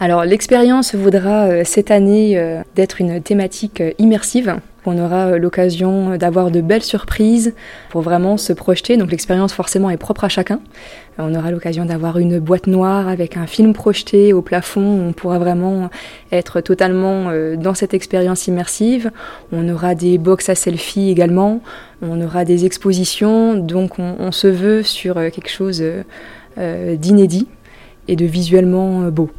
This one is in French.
Alors l'expérience voudra euh, cette année euh, d'être une thématique euh, immersive. On aura l'occasion d'avoir de belles surprises pour vraiment se projeter. Donc l'expérience forcément est propre à chacun. On aura l'occasion d'avoir une boîte noire avec un film projeté au plafond. On pourra vraiment être totalement dans cette expérience immersive. On aura des box à selfie également. On aura des expositions. Donc on, on se veut sur quelque chose d'inédit et de visuellement beau.